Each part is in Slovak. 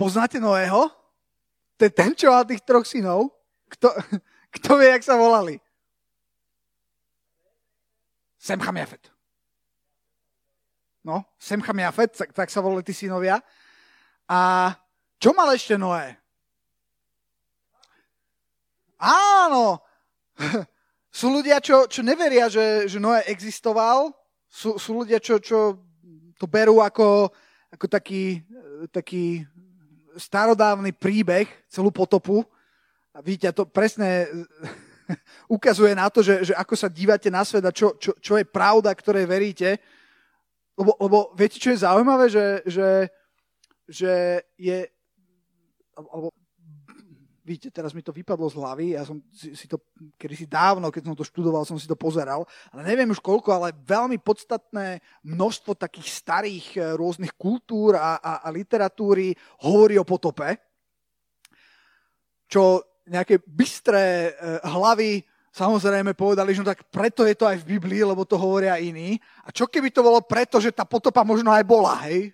Poznáte Noého? To je ten, čo mal tých troch synov. Kto, kto vie, jak sa volali? Semcham Jafet. No, Semcham Jafet, tak, tak sa volali tí synovia. A čo mal ešte Noé? Áno, sú ľudia, čo, čo neveria, že, že Noé existoval. Sú, sú ľudia, čo, čo to berú ako, ako taký, taký starodávny príbeh, celú potopu. A to presne ukazuje na to, že, že ako sa dívate na svet a čo, čo, čo je pravda, ktoré veríte. Lebo, lebo viete, čo je zaujímavé, že, že, že je... Alebo, vidíte, teraz mi to vypadlo z hlavy, ja som si, to, kedy si dávno, keď som to študoval, som si to pozeral, ale neviem už koľko, ale veľmi podstatné množstvo takých starých eh, rôznych kultúr a, a, a literatúry hovorí o potope, čo nejaké bystré eh, hlavy samozrejme povedali, že no tak preto je to aj v Biblii, lebo to hovoria iní. A čo keby to bolo preto, že tá potopa možno aj bola, hej?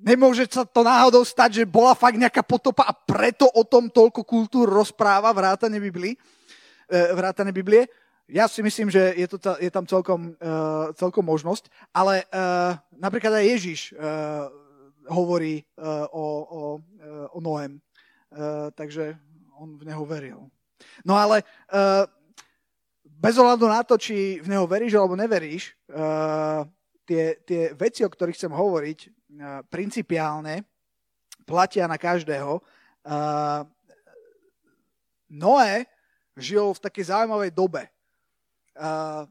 Nemôže sa to náhodou stať, že bola fakt nejaká potopa a preto o tom toľko kultúr rozpráva vrátane Biblii, e, vrátane Biblie. Ja si myslím, že je, to, je tam celkom, uh, celkom možnosť, ale uh, napríklad aj Ježiš uh, hovorí uh, o, o, o Noem, uh, takže on v neho veril. No ale uh, bez ohľadu na to, či v neho veríš alebo neveríš, uh, tie, tie veci, o ktorých chcem hovoriť, principiálne platia na každého. Noé žil v takej zaujímavej dobe,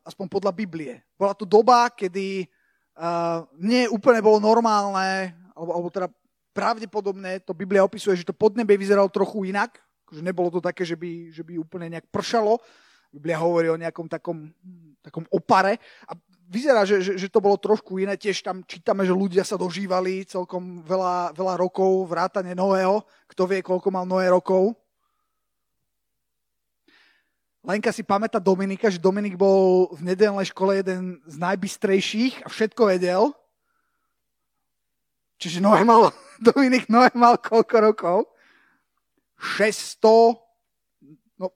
aspoň podľa Biblie. Bola to doba, kedy nie úplne bolo normálne, alebo, teda pravdepodobne to Biblia opisuje, že to podnebie vyzeralo trochu inak, že nebolo to také, že by, že by úplne nejak pršalo. Biblia hovorí o nejakom takom, takom opare. A vyzerá, že, že, že to bolo trošku iné. Tiež tam čítame, že ľudia sa dožívali celkom veľa, veľa rokov, vrátane Noého. Kto vie, koľko mal Noé rokov? Lenka si pamätá Dominika, že Dominik bol v nedelnej škole jeden z najbystrejších a všetko vedel. Čiže Noé mal, Dominik Noé mal koľko rokov? 600, no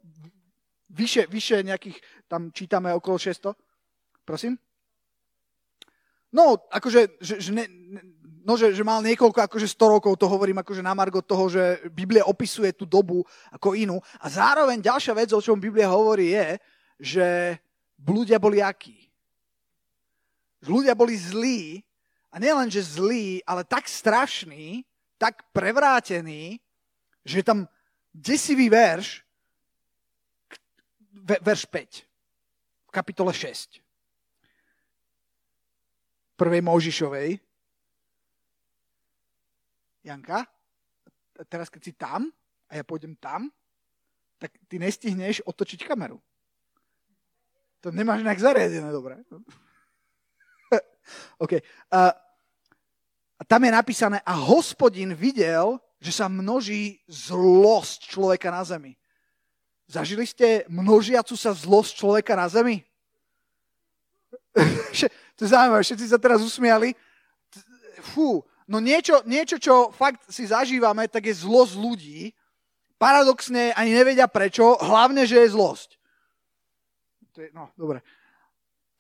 vyše, vyše nejakých, tam čítame okolo 600. Prosím? No, akože, že, že, ne, no, že, že mal niekoľko, akože 100 rokov, to hovorím akože na Margo toho, že Biblia opisuje tú dobu ako inú. A zároveň ďalšia vec, o čom Biblia hovorí, je, že ľudia boli akí. Ľudia boli zlí, a nielen, že zlí, ale tak strašní, tak prevrátený, že tam desivý verš, verš 5, v kapitole 6 prvej Možišovej. Janka, teraz keď si tam a ja pôjdem tam, tak ty nestihneš otočiť kameru. To nemáš nejak zariadené, dobre? OK. A tam je napísané, a hospodin videl, že sa množí zlosť človeka na zemi. Zažili ste množiacu sa zlosť človeka na zemi? to je zaujímavé, všetci sa teraz usmiali. Fú, no niečo, niečo, čo fakt si zažívame, tak je zlosť ľudí. Paradoxne ani nevedia prečo, hlavne, že je zlosť. To je, no, dobre.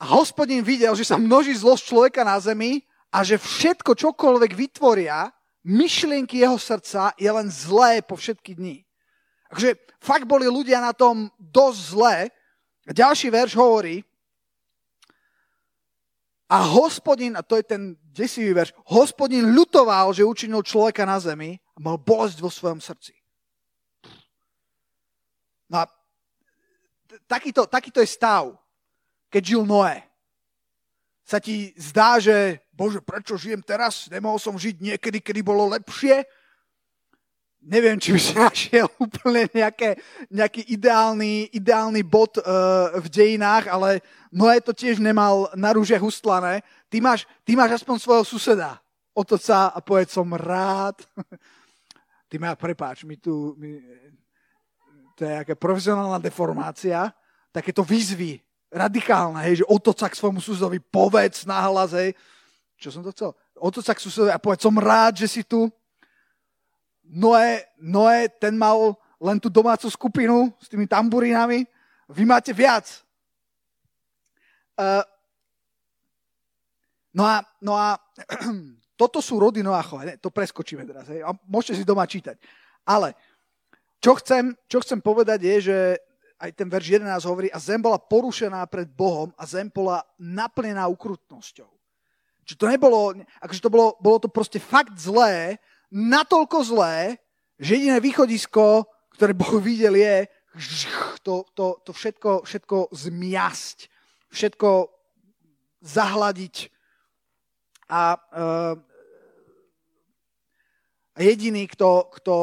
A hospodin videl, že sa množí zlosť človeka na zemi a že všetko, čokoľvek vytvoria, myšlienky jeho srdca je len zlé po všetky dni. Takže fakt boli ľudia na tom dosť zlé. A ďalší verš hovorí, a hospodin, a to je ten desivý verš, hospodin ľutoval, že učinil človeka na zemi a mal bolesť vo svojom srdci. No a takýto, takýto je stav, keď žil Noé. Sa ti zdá, že bože, prečo žijem teraz? Nemohol som žiť niekedy, kedy bolo lepšie? Neviem, či si našiel úplne nejaké, nejaký ideálny, ideálny bod uh, v dejinách, ale Noé to tiež nemal na rúžiach ustlané. Ty máš, ty máš aspoň svojho suseda. Otoč sa a povedz, som rád. Ty ma, prepáč, mi tu, mi, to je nejaká profesionálna deformácia, takéto výzvy, radikálne, hej, že otoč sa k svojmu susedovi, povedz nahlas, hej. Čo som to chcel? Otoč sa k susedovi a povedz, som rád, že si tu Noé, Noé, ten mal len tú domácu skupinu s tými tamburinami. Vy máte viac. Uh, no a, no a toto sú rody Noachové. To preskočíme teraz. Hej. Môžete si doma čítať. Ale čo chcem, čo chcem povedať je, že aj ten verš 11 hovorí, a zem bola porušená pred Bohom a zem bola naplnená ukrutnosťou. Čiže to nebolo, akože to bolo, bolo to proste fakt zlé, natoľko zlé, že jediné východisko, ktoré Boh videl je to, to, to všetko, všetko zmiasť, všetko zahladiť. A, uh, jediný, kto, kto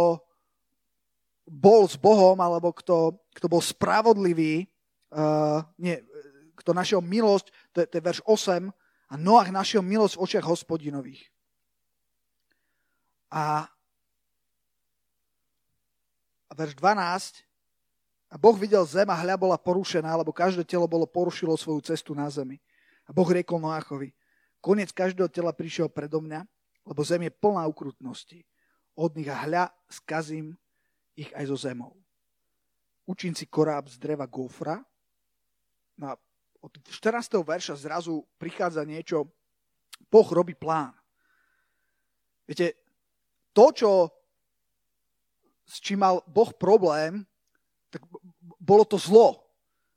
bol s Bohom, alebo kto, kto bol spravodlivý, uh, nie, kto našiel milosť, to je, to je verš 8, a Noach našiel milosť v očiach hospodinových. A, a verš 12. A Boh videl zem a hľa bola porušená, lebo každé telo bolo porušilo svoju cestu na zemi. A Boh riekol Noachovi, koniec každého tela prišiel predo mňa, lebo zem je plná ukrutnosti. Od nich a hľa skazím ich aj zo zemou. Učinci koráb z dreva gofra. No a od 14. verša zrazu prichádza niečo, Boh robí plán. Viete, to, čo, s čím mal Boh problém, tak bolo to zlo.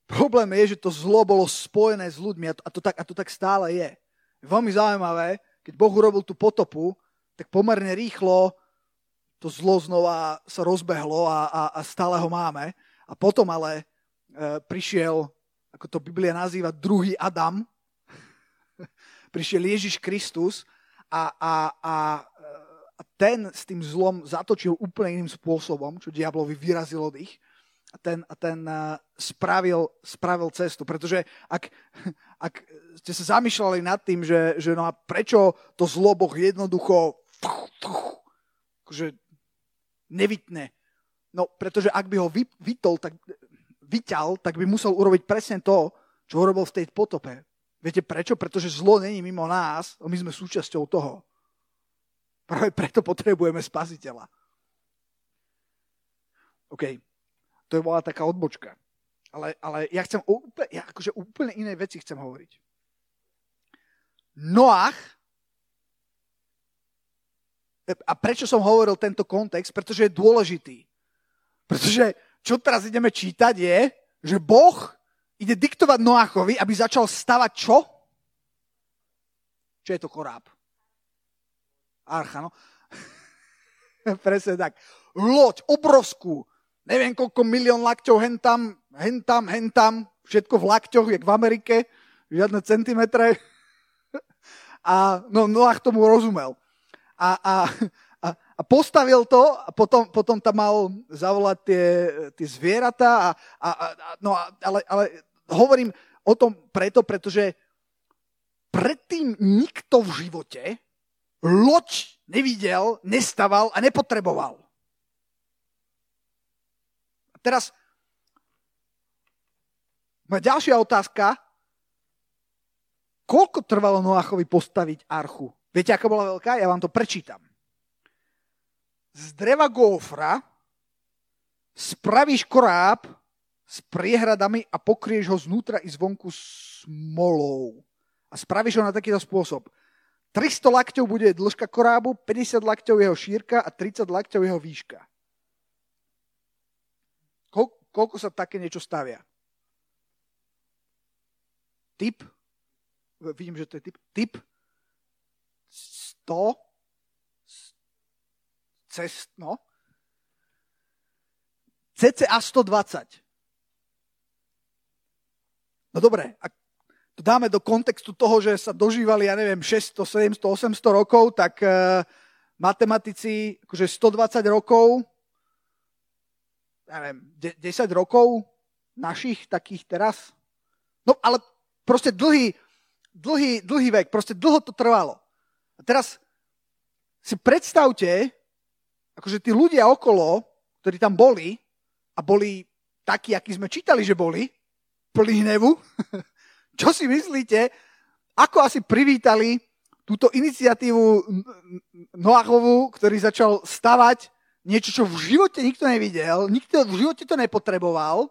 Problém je, že to zlo bolo spojené s ľuďmi a to, tak, a to tak stále je. Veľmi zaujímavé, keď Boh urobil tú potopu, tak pomerne rýchlo to zlo znova sa rozbehlo a, a, a stále ho máme. A potom ale e, prišiel ako to Biblia nazýva, druhý Adam. Prišiel Ježiš Kristus a, a, a ten s tým zlom zatočil úplne iným spôsobom, čo diablovi vyrazilo dých a ten, a ten spravil, spravil cestu. Pretože ak, ak ste sa zamýšľali nad tým, že, že no a prečo to zlo Boh jednoducho akože nevytne. No, pretože ak by ho vy, vytol, tak vyťal, tak by musel urobiť presne to, čo urobil v tej potope. Viete prečo? Pretože zlo není mimo nás, my sme súčasťou toho. Práve preto potrebujeme spasiteľa. OK, to je bola taká odbočka. Ale, ale ja chcem úplne, ja akože úplne iné veci chcem hovoriť. Noach, a prečo som hovoril tento kontext? Pretože je dôležitý. Pretože čo teraz ideme čítať je, že Boh ide diktovať Noachovi, aby začal stavať čo? Čo je to koráb? Archa, no. Presne tak. Loď, obrovskú. Neviem, koľko milión lakťov hentam, hentam, hentam. Všetko v lakťoch, jak v Amerike. Žiadne centimetre. A no, Noach tomu rozumel. A, a, a postavil to a potom, potom tam mal zavolať tie, tie zvieratá. A, a, a, no ale, ale hovorím o tom preto, pretože predtým nikto v živote loď nevidel, nestaval a nepotreboval. A teraz moja ďalšia otázka. Koľko trvalo Noachovi postaviť archu? Viete, aká bola veľká? Ja vám to prečítam z dreva gófra spravíš koráb s priehradami a pokrieš ho znútra i zvonku smolou. A spravíš ho na takýto spôsob. 300 lakťov bude dĺžka korábu, 50 lakťov jeho šírka a 30 lakťov jeho výška. Kol, koľko sa také niečo stavia? Typ? Vidím, že to je typ. Typ 100 cest, no, cca 120. No dobre, to dáme do kontextu toho, že sa dožívali, ja neviem, 600, 700, 800 rokov, tak uh, matematici, akože 120 rokov, ja neviem, 10 rokov našich takých teraz. No ale proste dlhý, dlhý, dlhý vek, proste dlho to trvalo. A teraz si predstavte, akože tí ľudia okolo, ktorí tam boli a boli takí, akí sme čítali, že boli, plný hnevu, čo si myslíte, ako asi privítali túto iniciatívu Noachovú, ktorý začal stavať niečo, čo v živote nikto nevidel, nikto v živote to nepotreboval,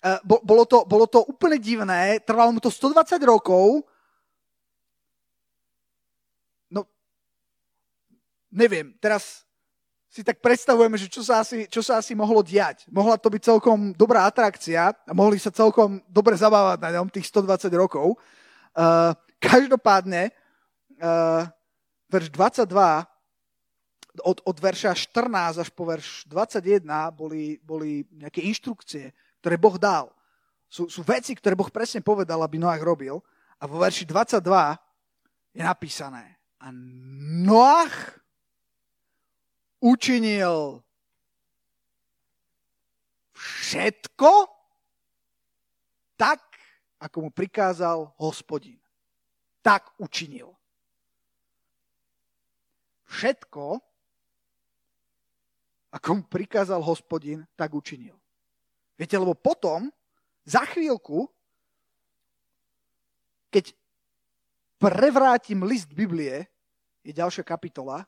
e, bolo to, bolo to úplne divné, trvalo mu to 120 rokov, no, neviem, teraz si tak predstavujeme, že čo sa, asi, čo sa asi mohlo diať. Mohla to byť celkom dobrá atrakcia a mohli sa celkom dobre zabávať na ňom tých 120 rokov. Uh, každopádne, uh, verš 22 od, od verša 14 až po verš 21 boli, boli nejaké inštrukcie, ktoré Boh dal. Sú, sú veci, ktoré Boh presne povedal, aby Noach robil. A vo verši 22 je napísané. A Noach učinil všetko tak, ako mu prikázal hospodin. Tak učinil. Všetko, ako mu prikázal hospodin, tak učinil. Viete, lebo potom, za chvíľku, keď prevrátim list Biblie, je ďalšia kapitola,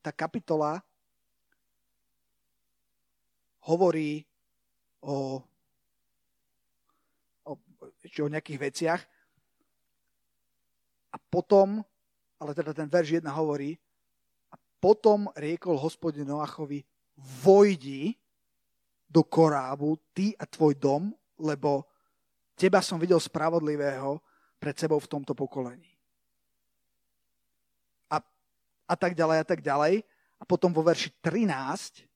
tá kapitola hovorí o, o, o nejakých veciach a potom, ale teda ten verš 1 hovorí, a potom riekol hospodin Noachovi, vojdi do korábu, ty a tvoj dom, lebo teba som videl spravodlivého pred sebou v tomto pokolení. A, a tak ďalej, a tak ďalej. A potom vo verši 13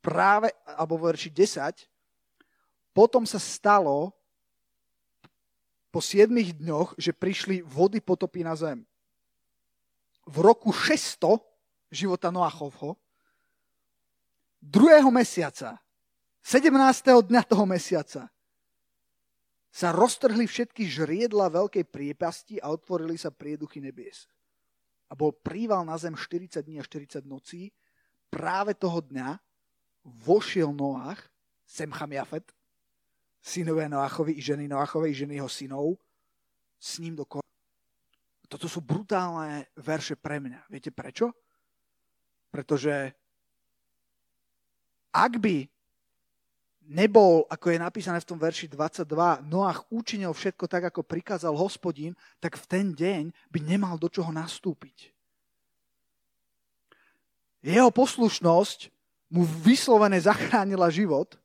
práve, alebo v verši 10, potom sa stalo po 7 dňoch, že prišli vody potopy na zem. V roku 600 života Noachovho, druhého mesiaca, 17. dňa toho mesiaca, sa roztrhli všetky žriedla veľkej priepasti a otvorili sa prieduchy nebies. A bol príval na zem 40 dní a 40 nocí práve toho dňa, vošiel Noach, Semcham Jafet, synové Noachovi i ženy Noachovej, ženy jeho synov, s ním do kor- Toto sú brutálne verše pre mňa. Viete prečo? Pretože ak by nebol, ako je napísané v tom verši 22, Noach učinil všetko tak, ako prikázal hospodín, tak v ten deň by nemal do čoho nastúpiť. Jeho poslušnosť mu vyslovene zachránila život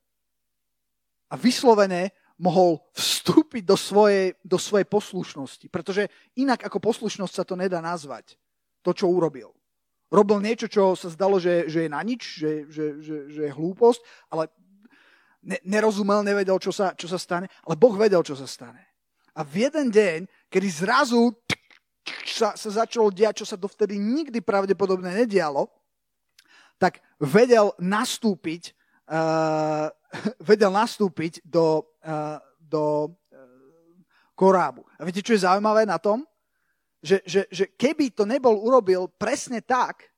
a vyslovene mohol vstúpiť do svojej, do svojej poslušnosti. Pretože inak ako poslušnosť sa to nedá nazvať. To, čo urobil. Robil niečo, čo sa zdalo, že, že je na nič, že, že, že, že je hlúposť, ale ne, nerozumel, nevedel, čo sa, čo sa stane, ale Boh vedel, čo sa stane. A v jeden deň, kedy zrazu sa, sa začalo diať, čo sa dovtedy nikdy pravdepodobne nedialo, tak vedel nastúpiť, uh, vedel nastúpiť do, uh, do uh, korábu. A viete, čo je zaujímavé na tom? Že, že, že keby to nebol urobil presne tak,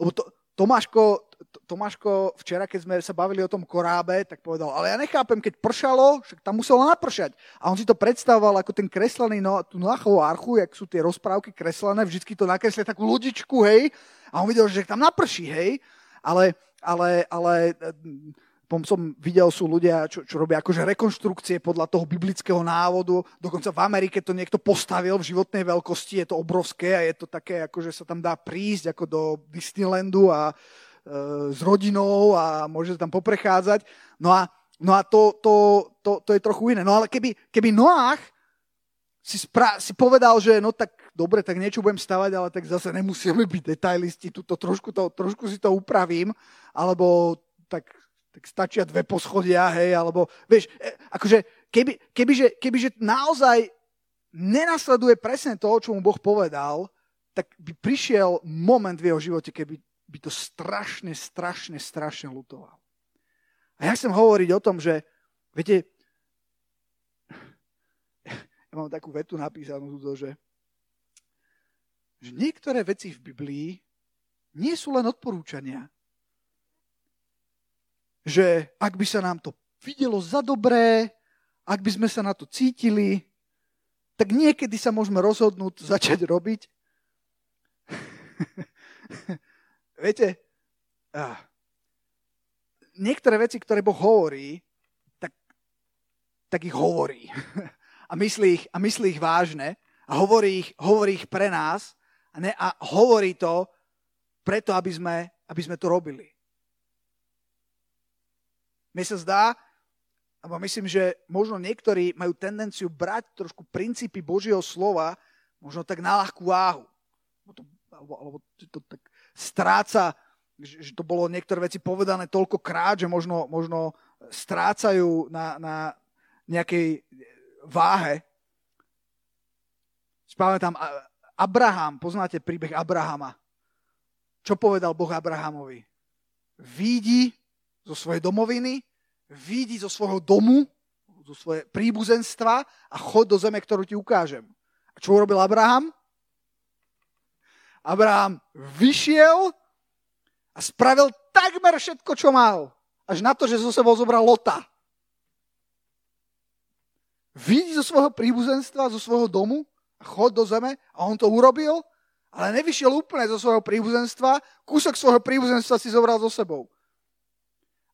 lebo to, Tomáško, Tomáško včera, keď sme sa bavili o tom korábe, tak povedal, ale ja nechápem, keď pršalo, však tam muselo napršať. A on si to predstavoval ako ten kreslený, no, tú Noachovú archu, jak sú tie rozprávky kreslené, vždycky to nakreslia takú ľudičku, hej, a on videl, že tam naprší, hej, ale, ale, ale som videl, sú ľudia, čo, čo robia akože rekonštrukcie podľa toho biblického návodu. Dokonca v Amerike to niekto postavil v životnej veľkosti, je to obrovské a je to také, akože sa tam dá prísť ako do Disneylandu a e, s rodinou a môže sa tam poprechádzať. No a, no a to, to, to, to je trochu iné. No ale keby, keby Noach si, spra- si povedal, že no tak dobre, tak niečo budem stavať, ale tak zase nemusíme byť detailisti, tuto trošku, to, trošku si to upravím, alebo tak tak stačia dve poschodia, hej, alebo, vieš, e, akože, keby, kebyže, kebyže naozaj nenasleduje presne to, čo mu Boh povedal, tak by prišiel moment v jeho živote, keby by to strašne, strašne, strašne lutoval. A ja chcem hovoriť o tom, že, viete, ja mám takú vetu napísanú, že, že niektoré veci v Biblii nie sú len odporúčania, že ak by sa nám to videlo za dobré, ak by sme sa na to cítili, tak niekedy sa môžeme rozhodnúť začať robiť. Viete, uh, niektoré veci, ktoré Boh hovorí, tak, tak ich hovorí. a myslí ich, a myslí ich vážne a hovorí ich, hovorí ich pre nás a, ne, a hovorí to preto, aby sme, aby sme to robili. Mne sa zdá, alebo myslím, že možno niektorí majú tendenciu brať trošku princípy Božieho slova možno tak na ľahkú váhu. Alebo, alebo to tak stráca, že, že to bolo niektoré veci povedané toľkokrát, že možno, možno strácajú na, na nejakej váhe. tam Abraham, poznáte príbeh Abrahama. Čo povedal Boh Abrahamovi? Výjdi zo svojej domoviny, výjdi zo svojho domu, zo svojej príbuzenstva a chod do zeme, ktorú ti ukážem. A čo urobil Abraham? Abraham vyšiel a spravil takmer všetko, čo mal. Až na to, že zo sebou zobral Lota. Vidí zo svojho príbuzenstva, zo svojho domu a chod do zeme a on to urobil, ale nevyšiel úplne zo svojho príbuzenstva, kúsok svojho príbuzenstva si zobral so sebou.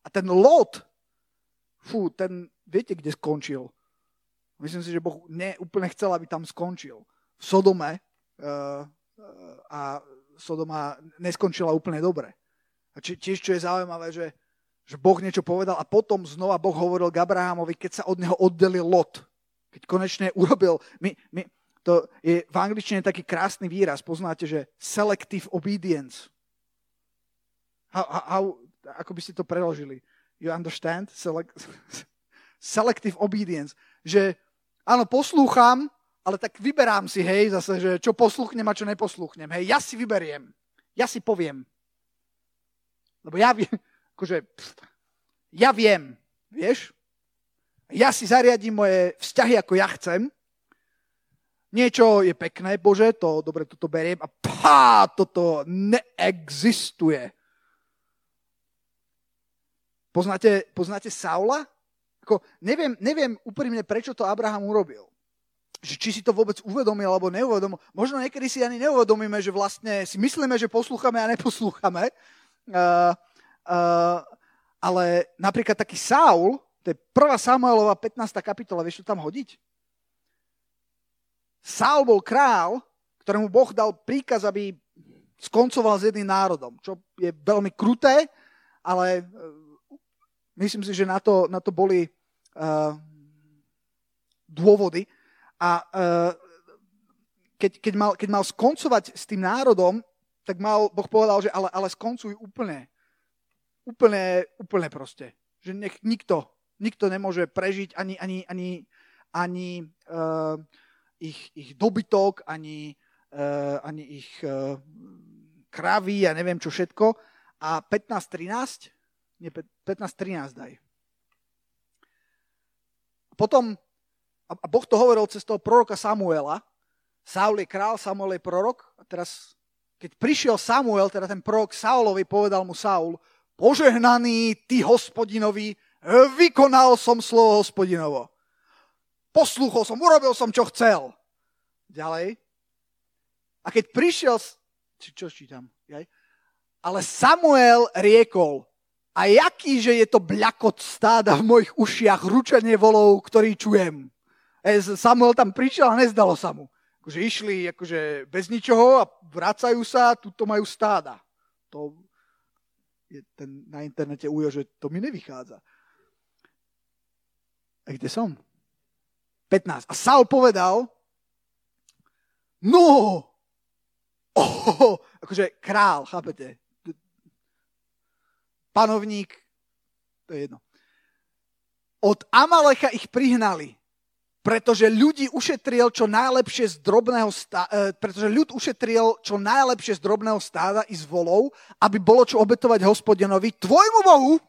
A ten Lot, fú, ten, viete, kde skončil? Myslím si, že Boh neúplne chcel, aby tam skončil. V Sodome uh, a Sodoma neskončila úplne dobre. A či, tiež, čo je zaujímavé, že, že Boh niečo povedal a potom znova Boh hovoril k Abrahamovi, keď sa od neho oddelil Lot. Keď konečne urobil... My, my, to je v angličtine taký krásny výraz, poznáte, že selective obedience. How, how, ako by ste to preložili? You understand? Select, selective obedience. Že áno, poslúcham, ale tak vyberám si, hej, zase, že čo posluchnem a čo neposluchnem. Hej, ja si vyberiem. Ja si poviem. Lebo ja viem, akože, pff, ja viem, vieš? Ja si zariadím moje vzťahy, ako ja chcem. Niečo je pekné, Bože, to dobre, toto beriem a pá, toto neexistuje. Poznáte, poznáte Saula? Ako, neviem, neviem úprimne, prečo to Abraham urobil. Že či si to vôbec uvedomil alebo neuvedomil. Možno niekedy si ani neuvedomíme, že vlastne si myslíme, že poslúchame a neposlúchame. Uh, uh, ale napríklad taký Saul, to je 1. Samuelova 15. kapitola, vieš to tam hodiť? Saul bol král, ktorému Boh dal príkaz, aby skoncoval s jedným národom, čo je veľmi kruté, ale uh, myslím si, že na to, na to boli uh, dôvody. A uh, keď, keď, mal, keď mal skoncovať s tým národom, tak mal, Boh povedal, že ale, ale skoncuj úplne. Úplne, úplne proste. Že nech nikto Nikto nemôže prežiť ani, ani, ani, ani uh, ich, ich dobytok, ani, uh, ani ich uh, kravy a neviem čo všetko. A 15-13, nie 15-13 daj. Potom, a Boh to hovoril cez toho proroka Samuela, Saul je král, Samuel je prorok. A teraz, keď prišiel Samuel, teda ten prorok Saulovi, povedal mu Saul, požehnaný ty hospodinovi, Vykonal som slovo hospodinovo. Poslúchol som, urobil som, čo chcel. Ďalej. A keď prišiel... Či, čo čítam? Ale Samuel riekol, a jaký, že je to bľakot stáda v mojich ušiach, ručenie volov, ktorý čujem. E, Samuel tam prišiel a nezdalo sa mu. Akože išli akože bez ničoho a vracajú sa, tuto majú stáda. To je ten na internete ujo, že to mi nevychádza. A kde som? 15. A Saul povedal, no, oh, akože král, chápete? Panovník, to je jedno. Od Amalecha ich prihnali, pretože ľudí ušetril čo najlepšie z drobného stáda, pretože ľud ušetril čo najlepšie z drobného stáda i z volov, aby bolo čo obetovať hospodinovi, tvojmu Bohu,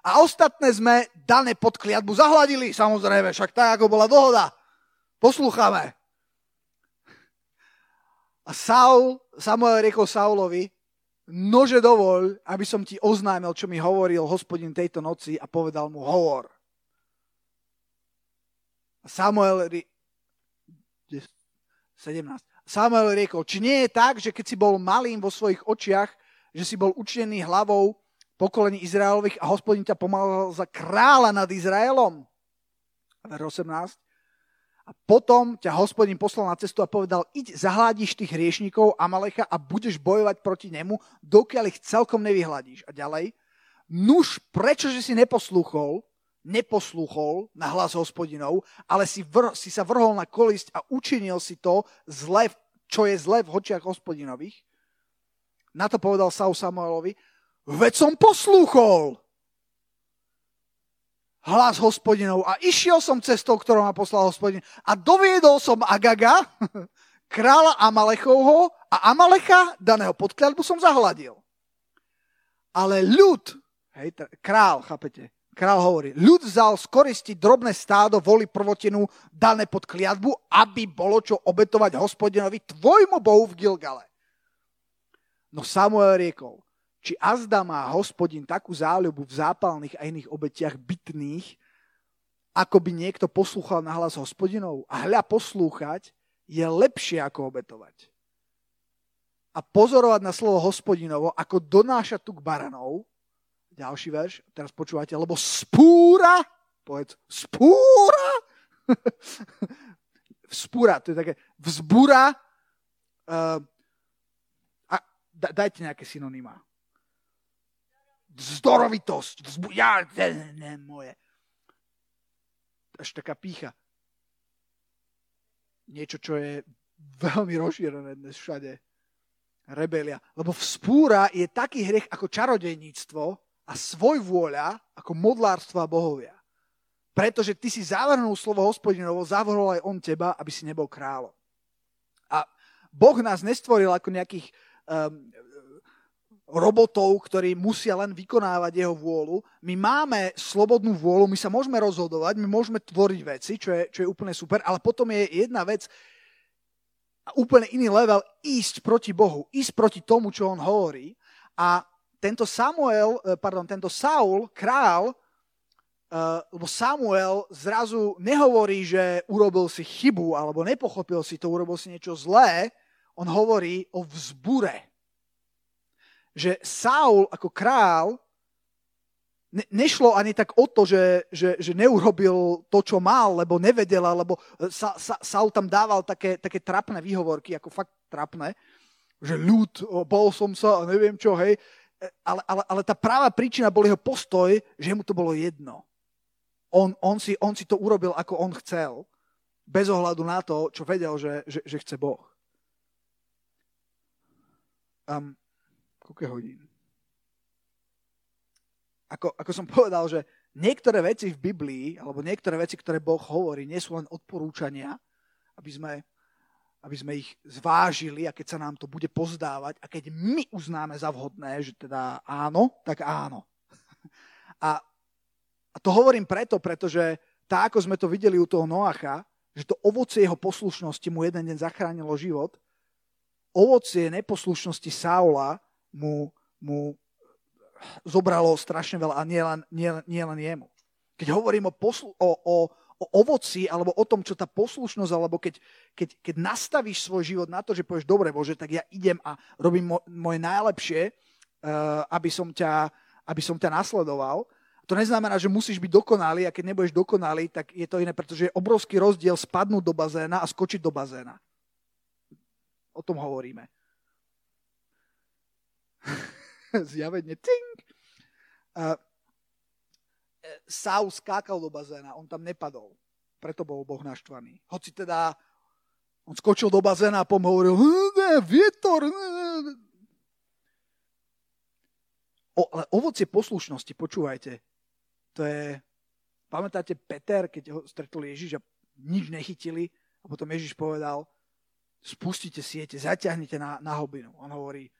a ostatné sme dané pod kliatbu zahladili, samozrejme, však tak, ako bola dohoda. Poslúchame. A Saul, Samuel riekol Saulovi, nože dovoľ, aby som ti oznámil, čo mi hovoril hospodin tejto noci a povedal mu hovor. A Samuel, 17. Samuel riekol, či nie je tak, že keď si bol malým vo svojich očiach, že si bol učený hlavou pokolení Izraelových a hospodin ťa pomalal za kráľa nad Izraelom. Ver 18. A potom ťa hospodin poslal na cestu a povedal, iď zahľadíš tých hriešnikov Amalecha a budeš bojovať proti nemu, dokiaľ ich celkom nevyhľadíš. A ďalej, nuž, prečo, že si neposlúchol, neposlúchol na hlas hospodinov, ale si, vr, si sa vrhol na kolisť a učinil si to zle, čo je zle v očiach hospodinových. Na to povedal Saul Samuelovi, veď som poslúchol hlas hospodinov a išiel som cestou, ktorou ma poslal hospodin a doviedol som Agaga, kráľa Amalechovho a Amalecha, daného pod som zahladil. Ale ľud, hej, král, chápete, král hovorí, ľud vzal z koristi drobné stádo, voli prvotinu dané pod kliatbu, aby bolo čo obetovať hospodinovi tvojmu bohu v Gilgale. No Samuel riekol, či azda má hospodin takú záľubu v zápalných a iných obetiach bytných, ako by niekto poslúchal na hlas hospodinov. A hľa poslúchať je lepšie ako obetovať. A pozorovať na slovo hospodinovo, ako donáša tu k baranov. Ďalší verš, teraz počúvate, lebo spúra, povedz, spúra, spúra, to je také, vzbúra, uh, dajte nejaké synonymá vzdorovitosť, vzbu- ja, ne, ne, moje. Až taká pícha. Niečo, čo je veľmi rozšírené dnes všade. Rebelia. Lebo vzpúra je taký hriech ako čarodejníctvo a svoj vôľa ako modlárstvo a bohovia. Pretože ty si zavrhnul slovo hospodinovo, zavrhol aj on teba, aby si nebol kráľom. A Boh nás nestvoril ako nejakých um, robotov, ktorí musia len vykonávať jeho vôľu. My máme slobodnú vôľu, my sa môžeme rozhodovať, my môžeme tvoriť veci, čo je, čo je úplne super, ale potom je jedna vec, úplne iný level, ísť proti Bohu, ísť proti tomu, čo on hovorí. A tento Samuel, eh, pardon, tento Saul, král, uh, lebo Samuel zrazu nehovorí, že urobil si chybu, alebo nepochopil si to, urobil si niečo zlé, on hovorí o vzbure že Saul ako král ne, nešlo ani tak o to, že, že, že neurobil to, čo mal, lebo nevedel, lebo e, sa, sa, Saul tam dával také, také trapné výhovorky, ako fakt trapné, že ľud, bol som sa neviem čo, hej. E, ale, ale, ale tá práva príčina bol jeho postoj, že mu to bolo jedno. On, on, si, on si to urobil, ako on chcel, bez ohľadu na to, čo vedel, že, že, že chce Boh. Um, koľko hodín. Ako, ako som povedal, že niektoré veci v Biblii, alebo niektoré veci, ktoré Boh hovorí, nie sú len odporúčania, aby sme, aby sme ich zvážili a keď sa nám to bude pozdávať a keď my uznáme za vhodné, že teda áno, tak áno. A, a to hovorím preto, pretože tak, ako sme to videli u toho Noacha, že to ovocie jeho poslušnosti mu jeden deň zachránilo život, ovocie neposlušnosti Saula mu, mu zobralo strašne veľa a nie len, nie, nie len jemu. Keď hovorím o, poslu, o, o, o ovoci alebo o tom, čo tá poslušnosť, alebo keď, keď, keď nastavíš svoj život na to, že povieš, dobre Bože, tak ja idem a robím mo, moje najlepšie, uh, aby, som ťa, aby som ťa nasledoval, to neznamená, že musíš byť dokonalý a keď nebudeš dokonalý, tak je to iné, pretože je obrovský rozdiel spadnúť do bazéna a skočiť do bazéna. O tom hovoríme. zjavenie, ting. Uh, Saul skákal do bazéna, on tam nepadol. Preto bol Boh naštvaný. Hoci teda on skočil do bazéna a hovoril, ne, vietor. Ne. O, ale ovocie poslušnosti, počúvajte, to je, pamätáte Peter, keď ho stretol Ježiš a nič nechytili a potom Ježiš povedal, spustite siete, zaťahnite na, na hobinu. On hovorí,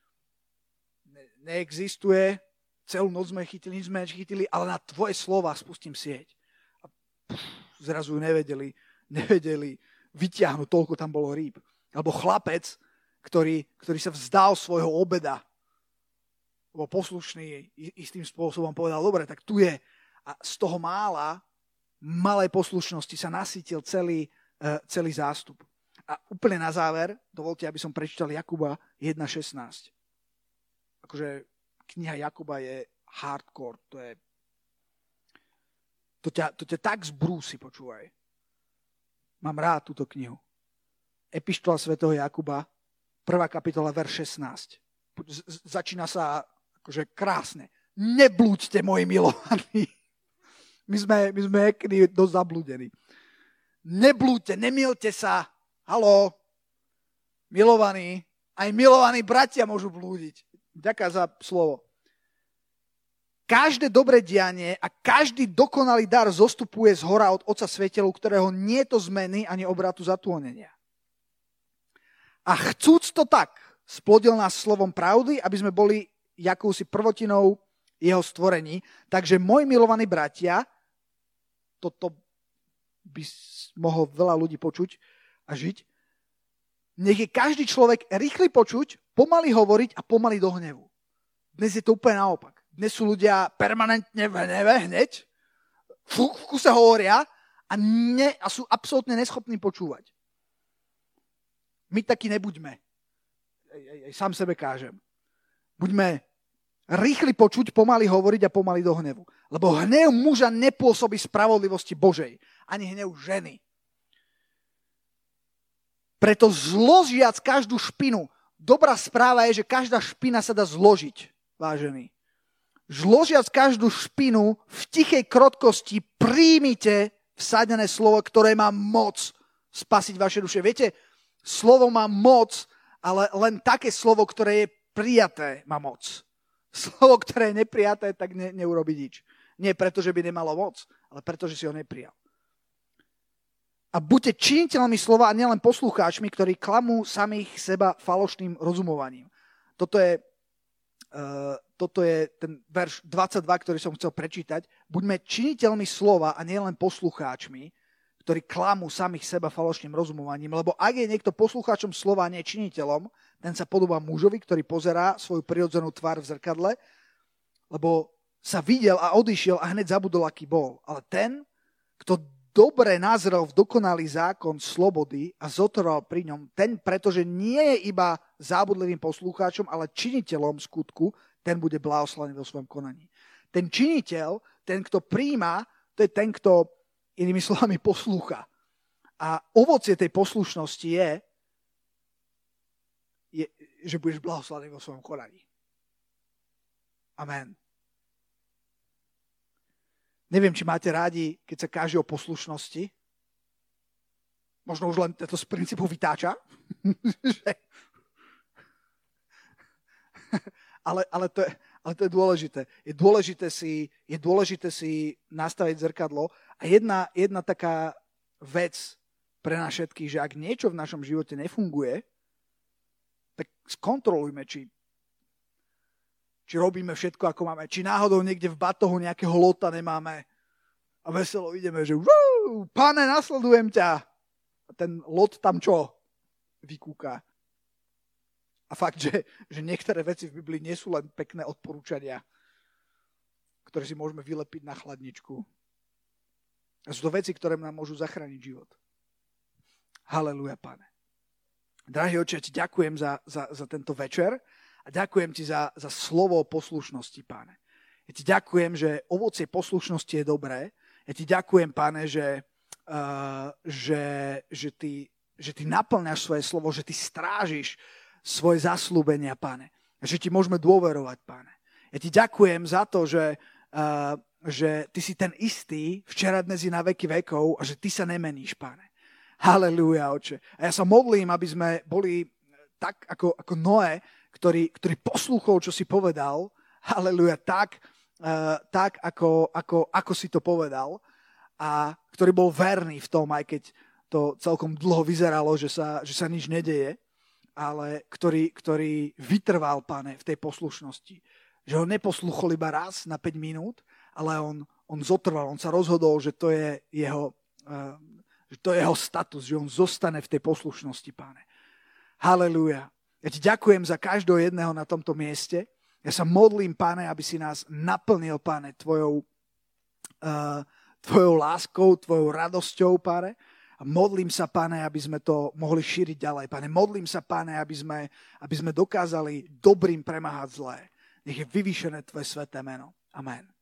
neexistuje, celú noc sme chytili, nič sme chytili, ale na tvoje slova spustím sieť. A pff, zrazu nevedeli, nevedeli vyťahnuť, toľko tam bolo rýb. Alebo chlapec, ktorý, ktorý sa vzdal svojho obeda, bol poslušný, istým spôsobom povedal, dobre, tak tu je. A z toho mála, malej poslušnosti sa nasytil celý, e, celý zástup. A úplne na záver, dovolte, aby som prečítal Jakuba 1.16 akože kniha Jakuba je hardcore, to je to ťa, to ťa tak zbrúsi, počúvaj. Mám rád túto knihu. Epištola svätého Jakuba, prvá kapitola, verš 16. Začína sa akože krásne. Neblúďte, moji milovaní. My sme, my sme ekní dosť zablúdení. Neblúďte, nemilte sa. Halo, milovaní. Aj milovaní bratia môžu blúdiť. Ďakujem za slovo. Každé dobré dianie a každý dokonalý dar zostupuje z hora od Otca Svetelu, ktorého nie je to zmeny ani obratu zatúnenia. A chcúc to tak, splodil nás slovom pravdy, aby sme boli jakousi prvotinou jeho stvorení. Takže moji milovaní bratia, toto by mohol veľa ľudí počuť a žiť, nech je každý človek rýchly počuť, pomaly hovoriť a pomaly do hnevu. Dnes je to úplne naopak. Dnes sú ľudia permanentne v hneve hneď, v kuse hovoria a, ne, a sú absolútne neschopní počúvať. My taky nebuďme. Ej, ej, ej, sám sebe kážem. Buďme rýchli počuť, pomaly hovoriť a pomaly do hnevu. Lebo hnev muža nepôsobí spravodlivosti Božej, ani hnev ženy. Preto zložiac každú špinu. Dobrá správa je, že každá špina sa dá zložiť, vážený žložiac každú špinu, v tichej krotkosti príjmite vsadené slovo, ktoré má moc spasiť vaše duše. Viete, slovo má moc, ale len také slovo, ktoré je prijaté, má moc. Slovo, ktoré je neprijaté, tak ne, neurobi nič. Nie preto, že by nemalo moc, ale preto, že si ho neprijal. A buďte činiteľmi slova a nielen poslucháčmi, ktorí klamú samých seba falošným rozumovaním. Toto je Uh, toto je ten verš 22, ktorý som chcel prečítať. Buďme činiteľmi slova a nielen poslucháčmi, ktorí klamú samých seba falošným rozumovaním, lebo ak je niekto poslucháčom slova a nie činiteľom, ten sa podobá mužovi, ktorý pozerá svoju prirodzenú tvár v zrkadle, lebo sa videl a odišiel a hneď zabudol, aký bol. Ale ten, kto dobre nazrel v dokonalý zákon slobody a zotrval pri ňom, ten, pretože nie je iba zábudlivým poslucháčom, ale činiteľom skutku, ten bude blahoslavený vo svojom konaní. Ten činiteľ, ten, kto príjma, to je ten, kto inými slovami poslúcha. A ovocie tej poslušnosti je, je že budeš blahoslavený vo svojom konaní. Amen. Neviem, či máte rádi, keď sa káže o poslušnosti. Možno už len to z princípu vytáča. ale, ale, to je, ale to je dôležité. Je dôležité si, je dôležité si nastaviť zrkadlo. A jedna, jedna taká vec pre nás všetkých, že ak niečo v našom živote nefunguje, tak skontrolujme, či či robíme všetko, ako máme. Či náhodou niekde v batohu nejakého lota nemáme a veselo ideme, že pane, nasledujem ťa. A ten lot tam čo? Vykúka. A fakt, že, že niektoré veci v Biblii nie sú len pekné odporúčania, ktoré si môžeme vylepiť na chladničku. A sú to veci, ktoré nám môžu zachrániť život. Haleluja, pane. Drahý oče, ti ďakujem za, za, za tento večer. A ďakujem ti za, za slovo poslušnosti, páne. Ja ti ďakujem, že ovocie poslušnosti je dobré. Ja ti ďakujem, páne, že, uh, že, že, ty, že ty naplňaš svoje slovo, že ty strážiš svoje zaslúbenia, páne. Že ti môžeme dôverovať, páne. Ja ti ďakujem za to, že, uh, že ty si ten istý včera, dnes i na veky vekov a že ty sa nemeníš, páne. Halelúja, oče. A ja sa modlím, aby sme boli tak ako, ako Noé, ktorý, ktorý poslúchol, čo si povedal, haleluja, tak, uh, tak ako, ako, ako si to povedal a ktorý bol verný v tom, aj keď to celkom dlho vyzeralo, že sa, že sa nič nedeje, ale ktorý, ktorý vytrval, pane, v tej poslušnosti. Že ho neposlúchol iba raz na 5 minút, ale on, on zotrval, on sa rozhodol, že to je jeho, uh, že to je jeho status, že on zostane v tej poslušnosti, pane. Halelúja. Ja ti ďakujem za každého jedného na tomto mieste. Ja sa modlím, páne, aby si nás naplnil, páne, tvojou, uh, tvojou láskou, tvojou radosťou, páne. A modlím sa, páne, aby sme to mohli šíriť ďalej. Pane, modlím sa, páne, aby sme, aby sme dokázali dobrým premáhať zlé. Nech je vyvýšené tvoje sveté meno. Amen.